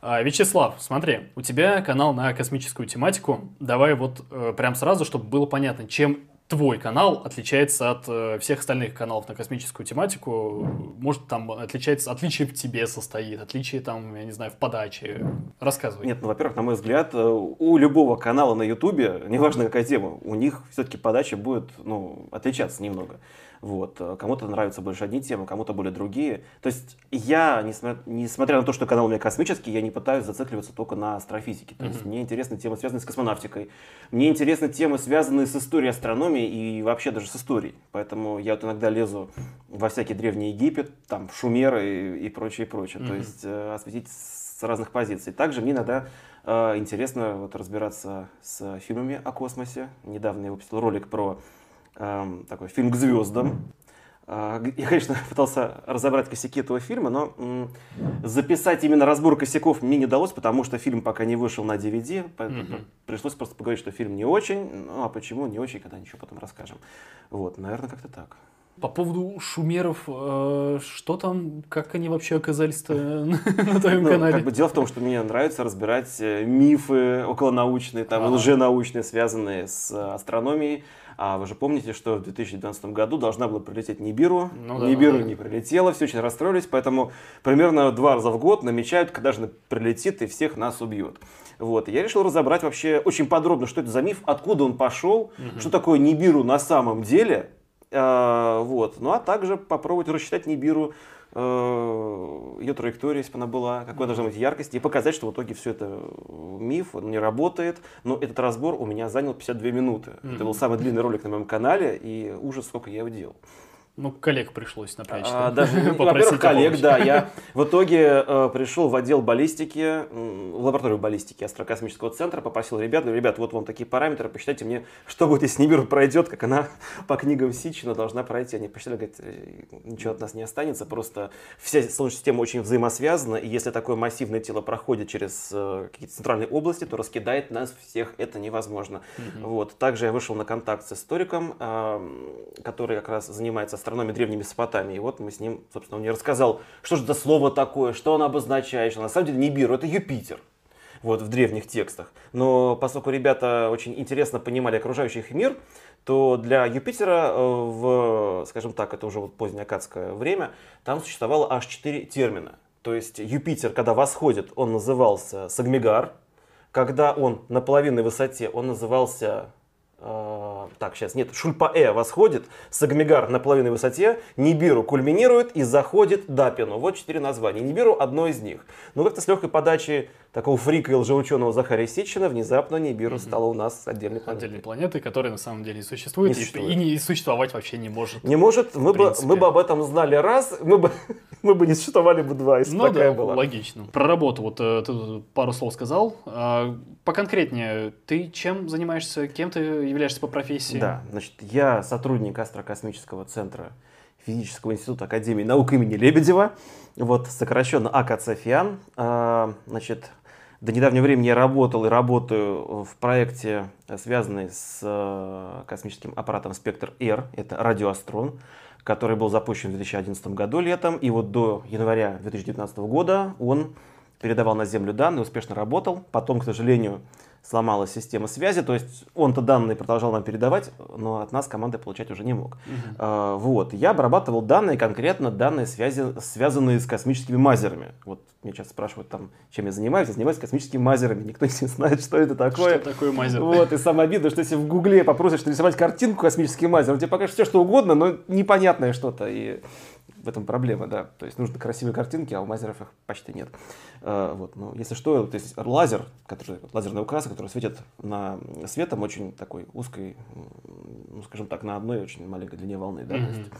А, Вячеслав, смотри, у тебя канал на космическую тематику. Давай вот э, прям сразу, чтобы было понятно, чем твой канал отличается от э, всех остальных каналов на космическую тематику? Может, там отличается, отличие в тебе состоит, отличие там, я не знаю, в подаче? Рассказывай. Нет, ну, во-первых, на мой взгляд, э, у любого канала на Ютубе, неважно какая тема, у них все-таки подача будет, ну, отличаться немного. Вот. Э, кому-то нравятся больше одни темы, кому-то более другие. То есть я, несмотря, несмотря на то, что канал у меня космический, я не пытаюсь зацикливаться только на астрофизике. То есть мне интересны темы, связанные с космонавтикой. Мне интересны темы, связанные с историей астрономии и вообще даже с историей. Поэтому я вот иногда лезу во всякий Древний Египет, там, Шумеры и, и прочее, и прочее. Mm-hmm. То есть э, осветить с разных позиций. Также мне иногда э, интересно вот, разбираться с фильмами о космосе. Недавно я выпустил ролик про Эм, такой фильм к звездам. А, я, конечно, пытался разобрать косяки этого фильма, но записать именно разбор косяков мне не удалось, потому что фильм пока не вышел на DVD. Mm-hmm. Пришлось просто поговорить, что фильм не очень. Ну а почему не очень, когда ничего потом расскажем. Вот, наверное, как-то так. По поводу шумеров, э, что там, как они вообще оказались-то на твоем ну, канале? Как бы дело в том, что мне нравится разбирать э, мифы околонаучные, там, лженаучные, связанные с астрономией. А вы же помните, что в 2012 году должна была прилететь Нибиру. Ну, да, Нибиру да. не прилетела, все очень расстроились, поэтому примерно два раза в год намечают, когда же прилетит и всех нас убьет. Вот. я решил разобрать вообще очень подробно, что это за миф, откуда он пошел, угу. что такое Нибиру на самом деле. А, вот. Ну а также попробовать рассчитать Нибиру ее траектория, если бы она была, какой должна быть яркость, и показать, что в итоге все это миф, он не работает. Но этот разбор у меня занял 52 минуты. Mm-hmm. Это был самый длинный ролик на моем канале, и ужас, сколько я его делал. Ну, коллег пришлось напрячь. А, даже, во-первых, коллег, да. Я в итоге э, пришел в отдел баллистики, в лабораторию баллистики Астрокосмического центра, попросил ребят, говорю, ребят, вот вам такие параметры, посчитайте мне, что будет, если Нибиру пройдет, как она по книгам Сичина должна пройти. Они посчитали, говорят, «Э, ничего от нас не останется, просто вся Солнечная система очень взаимосвязана, и если такое массивное тело проходит через э, какие-то центральные области, то раскидает нас всех, это невозможно. Угу. Вот. Также я вышел на контакт с историком, э, который как раз занимается астрономии древней Месопотамии. И вот мы с ним, собственно, он мне рассказал, что же за слово такое, что оно обозначает, что на самом деле Нибиру это Юпитер вот, в древних текстах. Но поскольку ребята очень интересно понимали окружающий их мир, то для Юпитера э, в, скажем так, это уже вот позднее акадское время, там существовало аж четыре термина. То есть Юпитер, когда восходит, он назывался Сагмигар. Когда он на половинной высоте, он назывался так, сейчас, нет, Шульпаэ восходит, Сагмигар на половинной высоте, Нибиру кульминирует и заходит Дапину. Вот четыре названия. Нибиру одно из них. Но как-то с легкой подачи такого фрика и лжеученого Захария Сечина внезапно Нибиру mm-hmm. стала у нас отдельной планетой. Отдельной планетой, которая на самом деле существует, не существует. И, и не существовать вообще не может. Не может. Мы бы, мы бы об этом знали раз, мы бы, мы бы не существовали бы два, если ну, такая да, была. логично. Про работу вот э, ты пару слов сказал. А, поконкретнее, ты чем занимаешься, кем ты являешься по профессии? Да, значит, я сотрудник Астрокосмического центра Физического института Академии наук имени Лебедева, вот, сокращенно АКЦ ФИАН. А, значит, до недавнего времени я работал и работаю в проекте, связанный с э, космическим аппаратом «Спектр-Р», это радиоастрон, который был запущен в 2011 году летом, и вот до января 2019 года он передавал на Землю данные, успешно работал. Потом, к сожалению, сломалась система связи, то есть он-то данные продолжал нам передавать, но от нас команды получать уже не мог. Uh-huh. А, вот, я обрабатывал данные, конкретно данные связи, связанные с космическими мазерами. Вот меня сейчас спрашивают там, чем я занимаюсь, я занимаюсь космическими мазерами, никто не знает, что это такое. Что такое мазер? Вот, и самое обидное, что если в гугле попросишь нарисовать картинку космический мазер, он тебе покажет все, что угодно, но непонятное что-то, и в этом проблема, да. То есть нужны красивые картинки, а у мазеров их почти нет. А, вот, но если что, то есть лазер, который, лазерная украска, которая светит на светом очень такой узкой, ну, скажем так, на одной очень маленькой длине волны, да, mm-hmm. то есть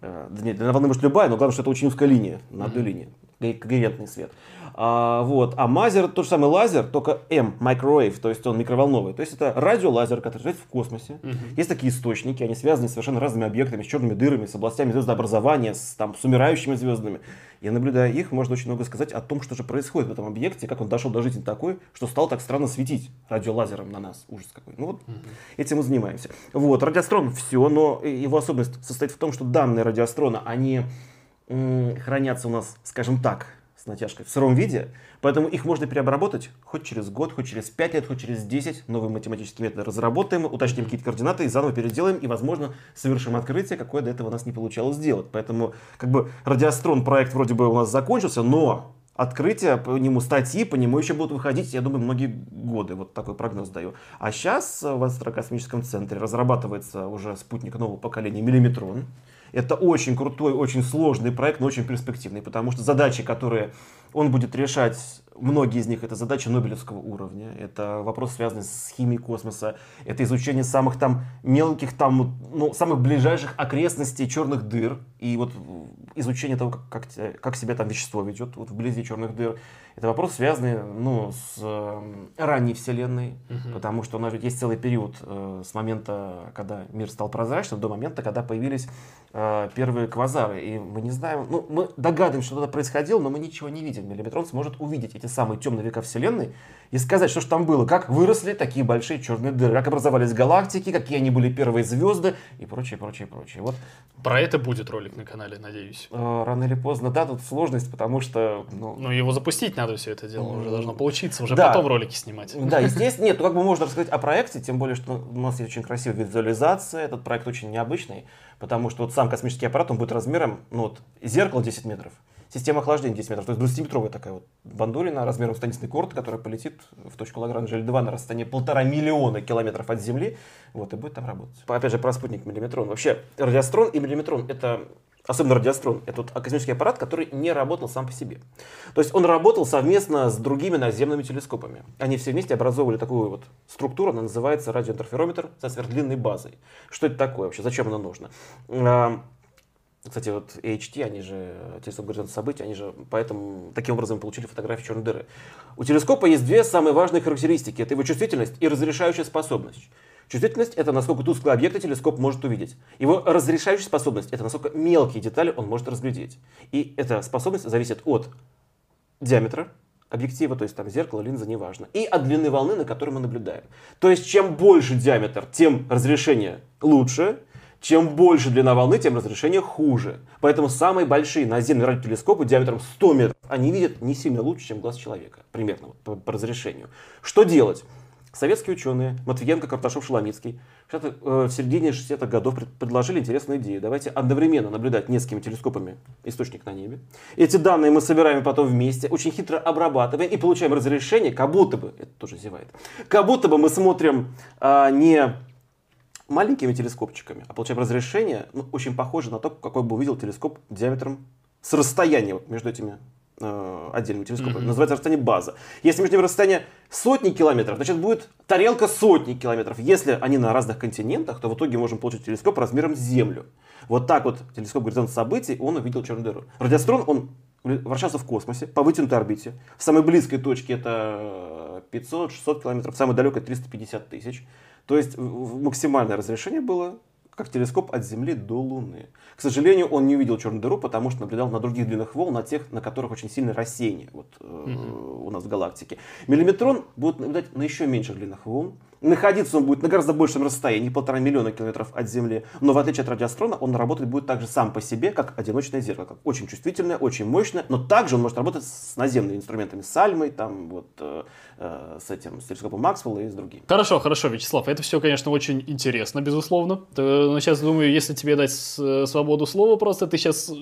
э, длина волны может любая, но главное, что это очень узкая линия на одной mm-hmm. линии когерентный свет. А, вот. а мазер тот же самый лазер, только M, microwave, то есть он микроволновый. То есть это радиолазер, который живет в космосе. Угу. Есть такие источники, они связаны с совершенно разными объектами, с черными дырами, с областями звездообразования, с, там, с умирающими звездами. Я наблюдая их, можно очень много сказать о том, что же происходит в этом объекте, как он дошел до жизни такой, что стал так странно светить радиолазером на нас. Ужас какой. Ну вот угу. этим мы занимаемся. Вот, радиострон все, но его особенность состоит в том, что данные радиострона, они хранятся у нас, скажем так, с натяжкой, в сыром виде, поэтому их можно переобработать хоть через год, хоть через 5 лет, хоть через 10. Новые математические методы разработаем, уточним какие-то координаты и заново переделаем, и, возможно, совершим открытие, какое до этого у нас не получалось сделать. Поэтому, как бы, радиострон проект вроде бы у нас закончился, но открытия по нему, статьи по нему еще будут выходить, я думаю, многие годы. Вот такой прогноз даю. А сейчас в Астрокосмическом центре разрабатывается уже спутник нового поколения Миллиметрон. Это очень крутой, очень сложный проект, но очень перспективный, потому что задачи, которые он будет решать Многие из них это задачи Нобелевского уровня, это вопрос, связанный с химией космоса, это изучение самых там мелких, там, ну, самых ближайших окрестностей черных дыр, и вот изучение того, как, как, как себя там вещество ведет вот вблизи черных дыр. Это вопрос, связанный ну, с э, ранней Вселенной, угу. потому что у нас есть целый период э, с момента, когда мир стал прозрачным, до момента, когда появились э, первые квазары. И мы не знаем, ну, мы догадываемся, что что-то происходило, но мы ничего не видим. Миллиметрон сможет увидеть эти самые темные века Вселенной и сказать, что же там было, как выросли такие большие черные дыры, как образовались галактики, какие они были первые звезды и прочее, прочее, прочее. Вот. Про это будет ролик на канале, надеюсь. Э, рано или поздно, да, тут сложность, потому что... Ну, ну его запустить надо все это дело, уже должно получиться, уже да. потом ролики снимать. Да, естественно, нет, ну как бы можно рассказать о проекте, тем более, что у нас есть очень красивая визуализация, этот проект очень необычный, потому что вот сам космический аппарат, он будет размером, ну вот, зеркало 10 метров, система охлаждения 10 метров, то есть 20-метровая такая вот бандурина размером с теннисный корт, которая полетит в точку Лагранжа L2 на расстоянии полтора миллиона километров от Земли, вот, и будет там работать. Опять же, про спутник миллиметрон. Вообще, радиострон и миллиметрон — это особенно радиострон, это вот космический аппарат, который не работал сам по себе. То есть он работал совместно с другими наземными телескопами. Они все вместе образовывали такую вот структуру, она называется радиоинтерферометр со сверхдлинной базой. Что это такое вообще, зачем оно нужно? Кстати, вот AHT, они же, телескоп горизонта событий, они же поэтому таким образом получили фотографии черной дыры. У телескопа есть две самые важные характеристики. Это его чувствительность и разрешающая способность. Чувствительность – это насколько тусклые объекты телескоп может увидеть. Его разрешающая способность – это насколько мелкие детали он может разглядеть. И эта способность зависит от диаметра объектива, то есть там зеркало, линза, неважно, и от длины волны, на которой мы наблюдаем. То есть чем больше диаметр, тем разрешение лучше, чем больше длина волны, тем разрешение хуже. Поэтому самые большие наземные радиотелескопы диаметром 100 метров, они видят не сильно лучше, чем глаз человека. Примерно вот, по, по разрешению. Что делать? Советские ученые, Матвиенко, Карташов, Шеломицкий, э, в середине 60-х годов предложили интересную идею. Давайте одновременно наблюдать несколькими телескопами источник на небе. Эти данные мы собираем потом вместе, очень хитро обрабатываем и получаем разрешение, как будто бы, это тоже зевает, как будто бы мы смотрим а, не маленькими телескопчиками, а получаем разрешение, ну, очень похоже на то, какой бы увидел телескоп диаметром с расстояния вот между этими э, отдельными телескопами. Mm-hmm. Называется расстояние база. Если между ними расстояние сотни километров, значит будет тарелка сотни километров. Если они на разных континентах, то в итоге можем получить телескоп размером с Землю. Вот так вот телескоп горизонт событий, он увидел черную дыру. Радиострон, он вращался в космосе по вытянутой орбите. В самой близкой точке это 500-600 километров, в самой далекой 350 тысяч. То есть максимальное разрешение было как телескоп от Земли до Луны. К сожалению, он не увидел черную дыру, потому что наблюдал на других длинных волн, на тех, на которых очень сильное рассеяние вот, mm-hmm. у нас в галактике. Миллиметрон будет наблюдать на еще меньших длинных волн, Находиться он будет на гораздо большем расстоянии, полтора миллиона километров от Земли. Но в отличие от радиострона, он работать будет также сам по себе, как одиночное зеркало. Как очень чувствительное, очень мощное. Но также он может работать с наземными инструментами, с Альмой, там, вот, э, э, с этим, с телескопом Максвелла и с другими. Хорошо, хорошо, Вячеслав. Это все, конечно, очень интересно, безусловно. Но сейчас думаю, если тебе дать свободу слова просто, ты сейчас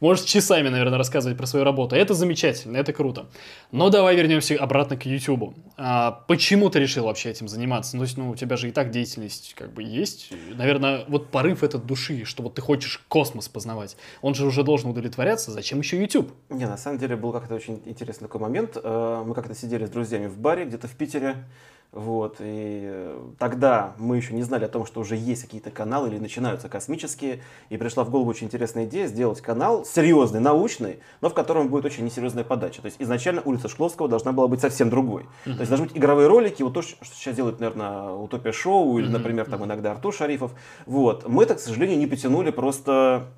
можешь часами, наверное, рассказывать про свою работу. Это замечательно, это круто. Но давай вернемся обратно к YouTube. А почему ты решил вообще этим заниматься? Ну, то есть, ну, у тебя же и так деятельность как бы есть. Наверное, вот порыв этот души, что вот ты хочешь космос познавать, он же уже должен удовлетворяться. Зачем еще YouTube? Не, на самом деле был как-то очень интересный такой момент. Э, мы как-то сидели с друзьями в баре где-то в Питере. Вот, и э, тогда мы еще не знали о том, что уже есть какие-то каналы или начинаются космические, и пришла в голову очень интересная идея сделать канал серьезный, научный, но в котором будет очень несерьезная подача. То есть изначально улица Шкловского должна была быть совсем другой. Uh-huh. То есть должны быть игровые ролики, вот то, что сейчас делает, наверное, Утопия Шоу или, например, там иногда Артур Шарифов. Вот. Мы так, к сожалению, не потянули просто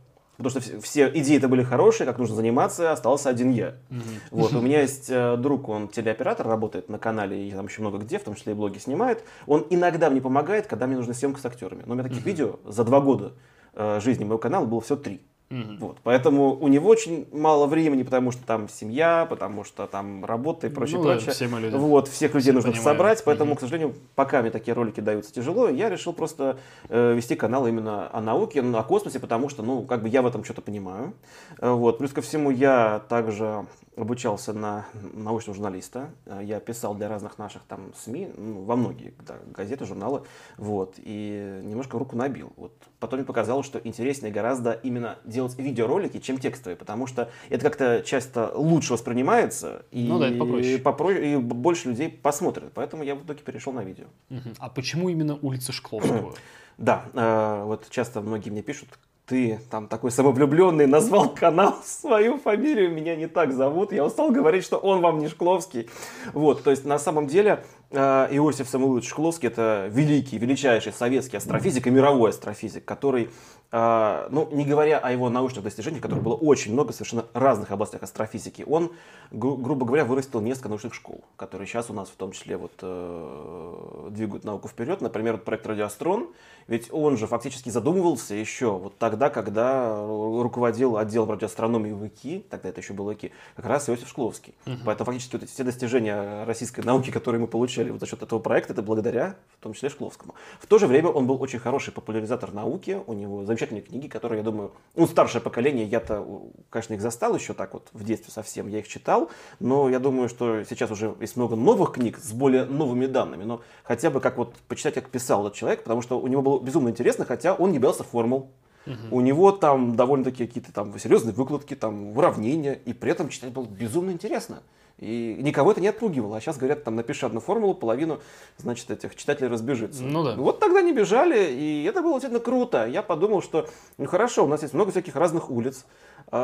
Потому что все идеи это были хорошие, как нужно заниматься, остался один я. Mm-hmm. Вот, у меня есть э, друг, он телеоператор, работает на канале, и там еще много где, в том числе и блоги снимает. Он иногда мне помогает, когда мне нужна съемка с актерами. Но у меня таких mm-hmm. видео за два года э, жизни моего канала было все три. Угу. Вот, поэтому у него очень мало времени, потому что там семья, потому что там работа и прочее, ну, прочее. Да, все мы люди. Вот, всех людей все нужно понимаем. собрать, поэтому, угу. к сожалению, пока мне такие ролики даются тяжело, я решил просто э, вести канал именно о науке, ну, о космосе, потому что, ну, как бы я в этом что-то понимаю. Э, вот, плюс ко всему я также обучался на научного журналиста. Э, я писал для разных наших там СМИ, ну, во многие да, газеты, журналы, вот, и немножко руку набил. Вот. Потом мне показалось, что интереснее гораздо именно делать видеоролики, чем текстовые, потому что это как-то часто лучше воспринимается, и, ну, да, это попроще. Попро... и больше людей посмотрят. Поэтому я в итоге перешел на видео. Угу. А почему именно улица Шкловского? Да, э, вот часто многие мне пишут, ты там такой самовлюбленный назвал канал свою фамилию, меня не так зовут. Я устал говорить, что он вам не Шкловский. Вот, то есть на самом деле Иосиф Самуилович Шкловский это великий, величайший советский астрофизик и мировой астрофизик, который а, ну, не говоря о его научных достижениях, которых было очень много в совершенно разных областях астрофизики, он, гру- грубо говоря, вырастил несколько научных школ, которые сейчас у нас в том числе вот, э, двигают науку вперед. Например, проект «Радиоастрон», ведь он же фактически задумывался еще вот тогда, когда руководил отделом радиоастрономии в ИКИ, тогда это еще был ИКИ, как раз Иосиф Шкловский. Угу. Поэтому фактически вот все достижения российской науки, которые мы получали вот за счет этого проекта, это благодаря в том числе Шкловскому. В то же время он был очень хороший популяризатор науки, у него замечательные книги, которые, я думаю, ну, старшее поколение, я-то, конечно, их застал еще так вот в детстве совсем, я их читал, но я думаю, что сейчас уже есть много новых книг с более новыми данными, но хотя бы как вот почитать, как писал этот человек, потому что у него было безумно интересно, хотя он не боялся формул, Угу. У него там довольно-таки какие-то там серьезные выкладки, там уравнения, и при этом читать было безумно интересно. И никого это не отпугивало. А сейчас говорят, там, напиши одну формулу, половину, значит, этих читателей разбежится. Ну да. Вот тогда не бежали, и это было действительно круто. Я подумал, что, ну хорошо, у нас есть много всяких разных улиц э,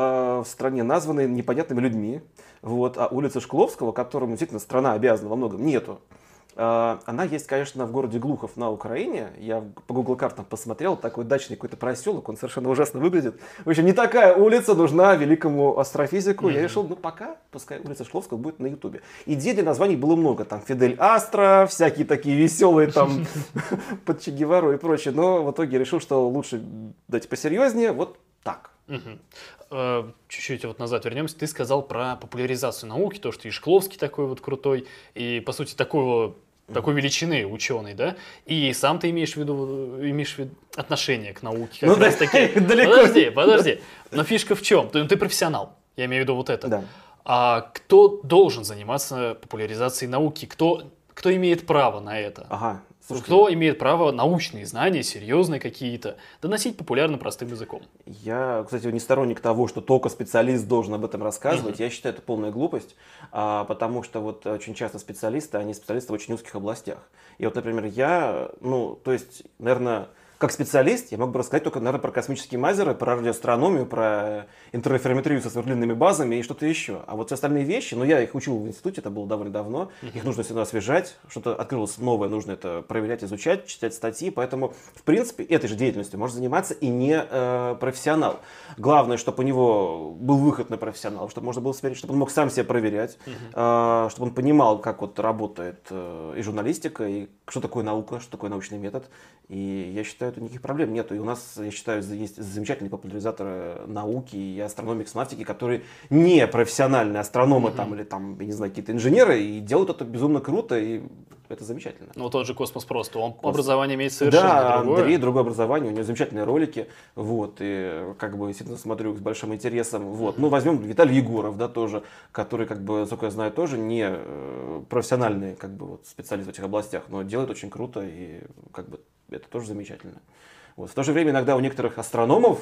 в стране, названные непонятными людьми. Вот, а улица Шкловского, которому действительно страна обязана во многом, нету. А, она есть, конечно, в городе Глухов на Украине. Я по Google картам посмотрел, такой дачный какой-то проселок, он совершенно ужасно выглядит. В общем, не такая улица нужна великому астрофизику. Mm-hmm. Я решил, ну пока, пускай улица Шкловского будет на Ютубе. Идей для названий было много. Там Фидель Астра, всякие такие веселые там под Че Гевару и прочее. Но в итоге решил, что лучше дать посерьезнее. Вот так. Угу. Чуть-чуть вот назад вернемся. Ты сказал про популяризацию науки, то, что и Шкловский такой вот крутой, и, по сути, такого такой величины ученый, да, и сам ты имеешь в виду, имеешь в виду отношение к науке. Как ну, раз да, таки. далеко. Подожди, подожди. Но фишка в чем? Ты, ты профессионал. Я имею в виду вот это. Да. А кто должен заниматься популяризацией науки? Кто, кто имеет право на это? Ага. Слушайте, Кто имеет право научные знания, серьезные какие-то, доносить популярным простым языком? Я, кстати, не сторонник того, что только специалист должен об этом рассказывать. Mm-hmm. Я считаю, это полная глупость, а, потому что вот очень часто специалисты, они специалисты в очень узких областях. И вот, например, я, ну, то есть, наверное, как специалист я мог бы рассказать только, наверное, про космические мазеры, про радиоастрономию, про интерферометрию со сверлинными базами и что-то еще. А вот все остальные вещи, ну, я их учил в институте, это было довольно давно, их нужно всегда освежать, что-то открылось новое, нужно это проверять, изучать, читать статьи, поэтому, в принципе, этой же деятельностью может заниматься и не э, профессионал. Главное, чтобы у него был выход на профессионал, чтобы можно было сверить, чтобы он мог сам себя проверять, э, чтобы он понимал, как вот работает э, и журналистика, и что такое наука, что такое научный метод. И я считаю, это никаких проблем нету. И у нас, я считаю, есть замечательные популяризаторы науки и астрономии, космонавтики, которые не профессиональные астрономы mm-hmm. там, или там, я не знаю, какие-то инженеры, и делают это безумно круто, и это замечательно. Ну, тот же Космос просто, он Космос. образование имеет совершенно да, другое. Андрей, другое образование, у него замечательные ролики, вот, и как бы, действительно, смотрю с большим интересом, вот. Ну, возьмем Виталий Егоров, да, тоже, который, как бы, насколько я знаю, тоже не э, профессиональный, как бы, вот, специалист в этих областях, но делает очень круто, и, как бы, это тоже замечательно. Вот. В то же время иногда у некоторых астрономов,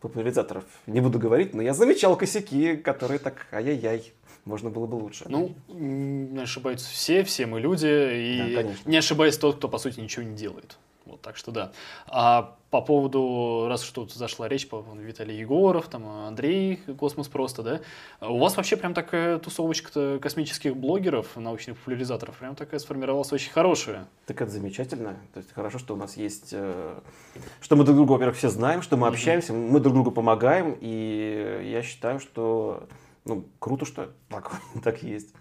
популяризаторов, не буду говорить, но я замечал косяки, которые так ай-яй-яй, можно было бы лучше. Ну, не ошибаются все, все мы люди, и да, не ошибается тот, кто, по сути, ничего не делает. Вот, так что да. А по поводу, раз что тут зашла речь по Виталий Егоров, там Андрей, Космос просто, да, у вас вообще прям такая тусовочка космических блогеров, научных популяризаторов, прям такая сформировалась очень хорошая. Так это замечательно. То есть хорошо, что у нас есть, э, что мы друг друга, во-первых, все знаем, что мы общаемся, mm-hmm. мы друг другу помогаем, и я считаю, что ну, круто, что так, так есть.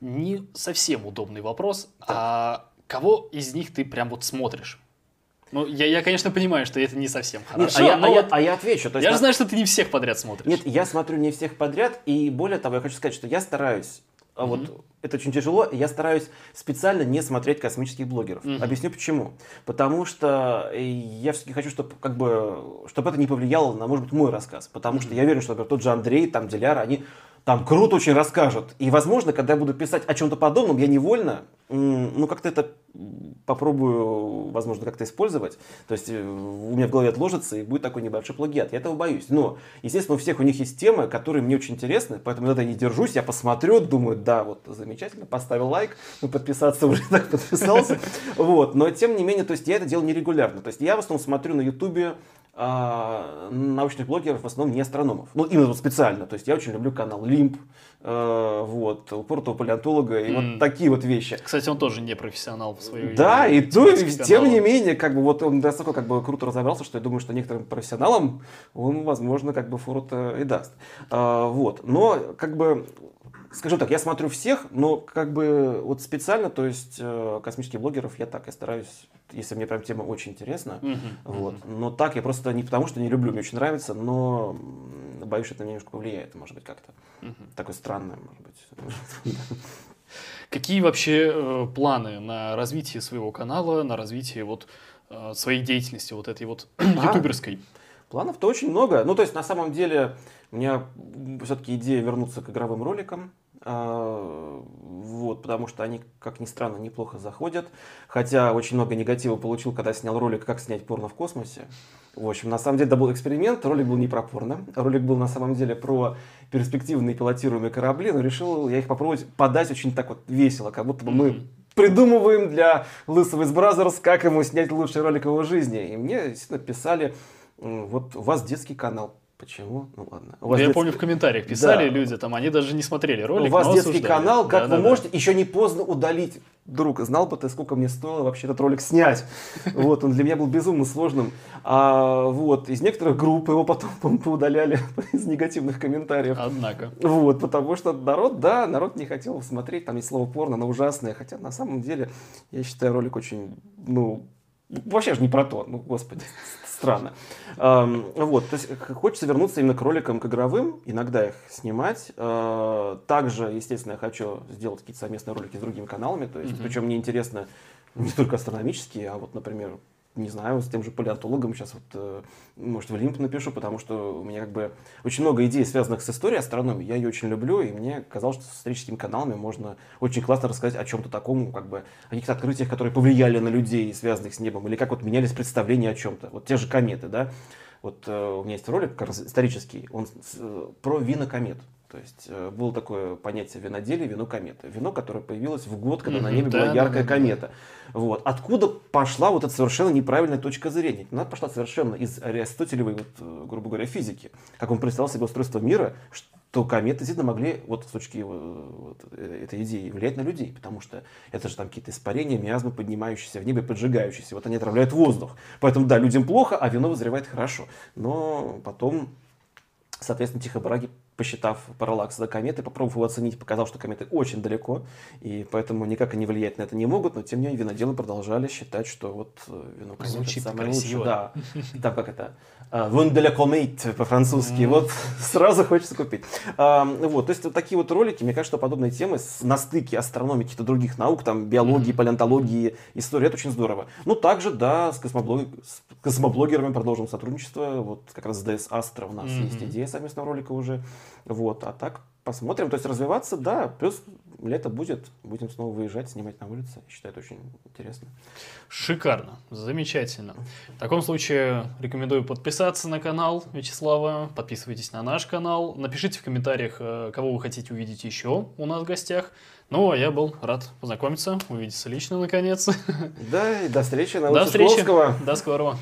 Не совсем удобный вопрос, так. а кого из них ты прям вот смотришь? Ну, я, я, конечно, понимаю, что это не совсем хорошо. Нет, а, я, но а, я, а я отвечу. То есть, я же знаю, что ты не всех подряд смотришь. Нет, я смотрю не всех подряд, и более того, я хочу сказать, что я стараюсь а mm-hmm. вот это очень тяжело. Я стараюсь специально не смотреть космических блогеров. Mm-hmm. Объясню почему. Потому что я все-таки хочу, чтобы как бы, чтобы это не повлияло на, может быть, мой рассказ. Потому mm-hmm. что я уверен, что, например, тот же Андрей, там, Диляра, они там круто очень расскажут. И, возможно, когда я буду писать о чем-то подобном, я невольно, ну, как-то это попробую, возможно, как-то использовать. То есть э, у меня в голове отложится и будет такой небольшой плагиат. Я этого боюсь. Но, естественно, у всех у них есть темы, которые мне очень интересны, поэтому иногда я не держусь, я посмотрю, думаю, да, вот замечательно, поставил лайк, ну, подписаться уже так подписался. Вот. Но, тем не менее, то есть я это делаю нерегулярно. То есть я в основном смотрю на ютубе а, научных блогеров, в основном не астрономов. Ну, именно вот специально. То есть я очень люблю канал Лимп, вот, упоротого палеонтолога и mm. вот такие вот вещи. Кстати, он тоже не профессионал в своей Да, и то, тем не менее, как бы вот он настолько как бы круто разобрался, что я думаю, что некоторым профессионалам он, возможно, как бы фору и даст. А, вот, но как бы скажу так, я смотрю всех, но как бы вот специально, то есть э, космических блогеров я так, я стараюсь, если мне прям тема очень интересна, uh-huh, вот. Но так я просто не потому, что не люблю, мне очень нравится, но боюсь, что это немножко повлияет, может быть, как-то. Uh-huh. Такое странное, может быть. Какие вообще э, планы на развитие своего канала, на развитие вот э, своей деятельности, вот этой вот ютуберской? Планов-то очень много. Ну, то есть, на самом деле, у меня все-таки идея вернуться к игровым роликам. А, вот, потому что они, как ни странно, неплохо заходят. Хотя очень много негатива получил, когда снял ролик «Как снять порно в космосе». В общем, на самом деле, это был эксперимент. Ролик был не про порно. Ролик был на самом деле про перспективные пилотируемые корабли. Но решил я их попробовать подать очень так вот весело, как будто бы мы придумываем для Лысого из Brazzers, как ему снять лучший ролик его жизни. И мне действительно писали, вот у вас детский канал, Почему? Ну ладно. У вас я детский... помню, в комментариях писали да. люди, там они даже не смотрели ролик. У вас детский осуждали. канал, как да, вы да, можете, да. еще не поздно удалить. Друг, знал бы ты, сколько мне стоило вообще этот ролик снять. Вот, он для меня был безумно сложным. А, вот, из некоторых групп его потом поудаляли из негативных комментариев. Однако. Вот, потому что народ, да, народ не хотел смотреть, там есть слово порно, но ужасное. Хотя на самом деле, я считаю ролик очень, ну, вообще же не про то, ну, господи странно. Вот, то есть хочется вернуться именно к роликам, к игровым, иногда их снимать. А, также, естественно, я хочу сделать какие-то совместные ролики с другими каналами, то есть, причем мне интересно не только астрономические, а вот, например, не знаю, с тем же палеонтологом сейчас вот, э, может, в лимп напишу, потому что у меня как бы очень много идей, связанных с историей астрономии. Я ее очень люблю, и мне казалось, что с историческими каналами можно очень классно рассказать о чем-то таком, как бы о каких-то открытиях, которые повлияли на людей, связанных с небом, или как вот менялись представления о чем-то. Вот те же кометы, да. Вот э, у меня есть ролик исторический, он э, про винокомет. То есть э, было такое понятие виноделия, вино комета. Вино, которое появилось в год, когда mm-hmm, на небе да, была яркая да, комета. Да. Вот. Откуда пошла вот эта совершенно неправильная точка зрения? Она пошла совершенно из аристотелевой, вот, э, грубо говоря, физики. Как он представлял себе устройство мира, что кометы действительно могли, вот с точки вот, э, этой идеи, влиять на людей. Потому что это же там какие-то испарения, миазмы, поднимающиеся в небе, поджигающиеся. Вот они отравляют воздух. Поэтому, да, людям плохо, а вино вызревает хорошо. Но потом, соответственно, тихобараги посчитав параллакс за кометы, попробовав его оценить, показал, что кометы очень далеко, и поэтому никак они влиять на это не могут, но тем не менее виноделы продолжали считать, что вот э, вино кометы самое лучшее. Да, так как это Вон de la comète по-французски. Mm. Вот сразу хочется купить. А, вот, то есть вот такие вот ролики, мне кажется, что подобные темы на стыке астрономии, каких-то других наук, там, биологии, mm. палеонтологии, истории, это очень здорово. Ну, также, да, с, космоблог... с космоблогерами продолжим сотрудничество. Вот как раз с DS Astra у нас mm-hmm. есть идея совместного ролика уже. Вот, а так посмотрим. То есть развиваться, да, плюс лето будет, будем снова выезжать, снимать на улице. Я считаю, это очень интересно. Шикарно, замечательно. В таком случае рекомендую подписаться на канал Вячеслава, подписывайтесь на наш канал, напишите в комментариях, э, кого вы хотите увидеть еще у нас в гостях. Ну, а я был рад познакомиться, увидеться лично наконец. Да, и до встречи на До встречи, до скорого.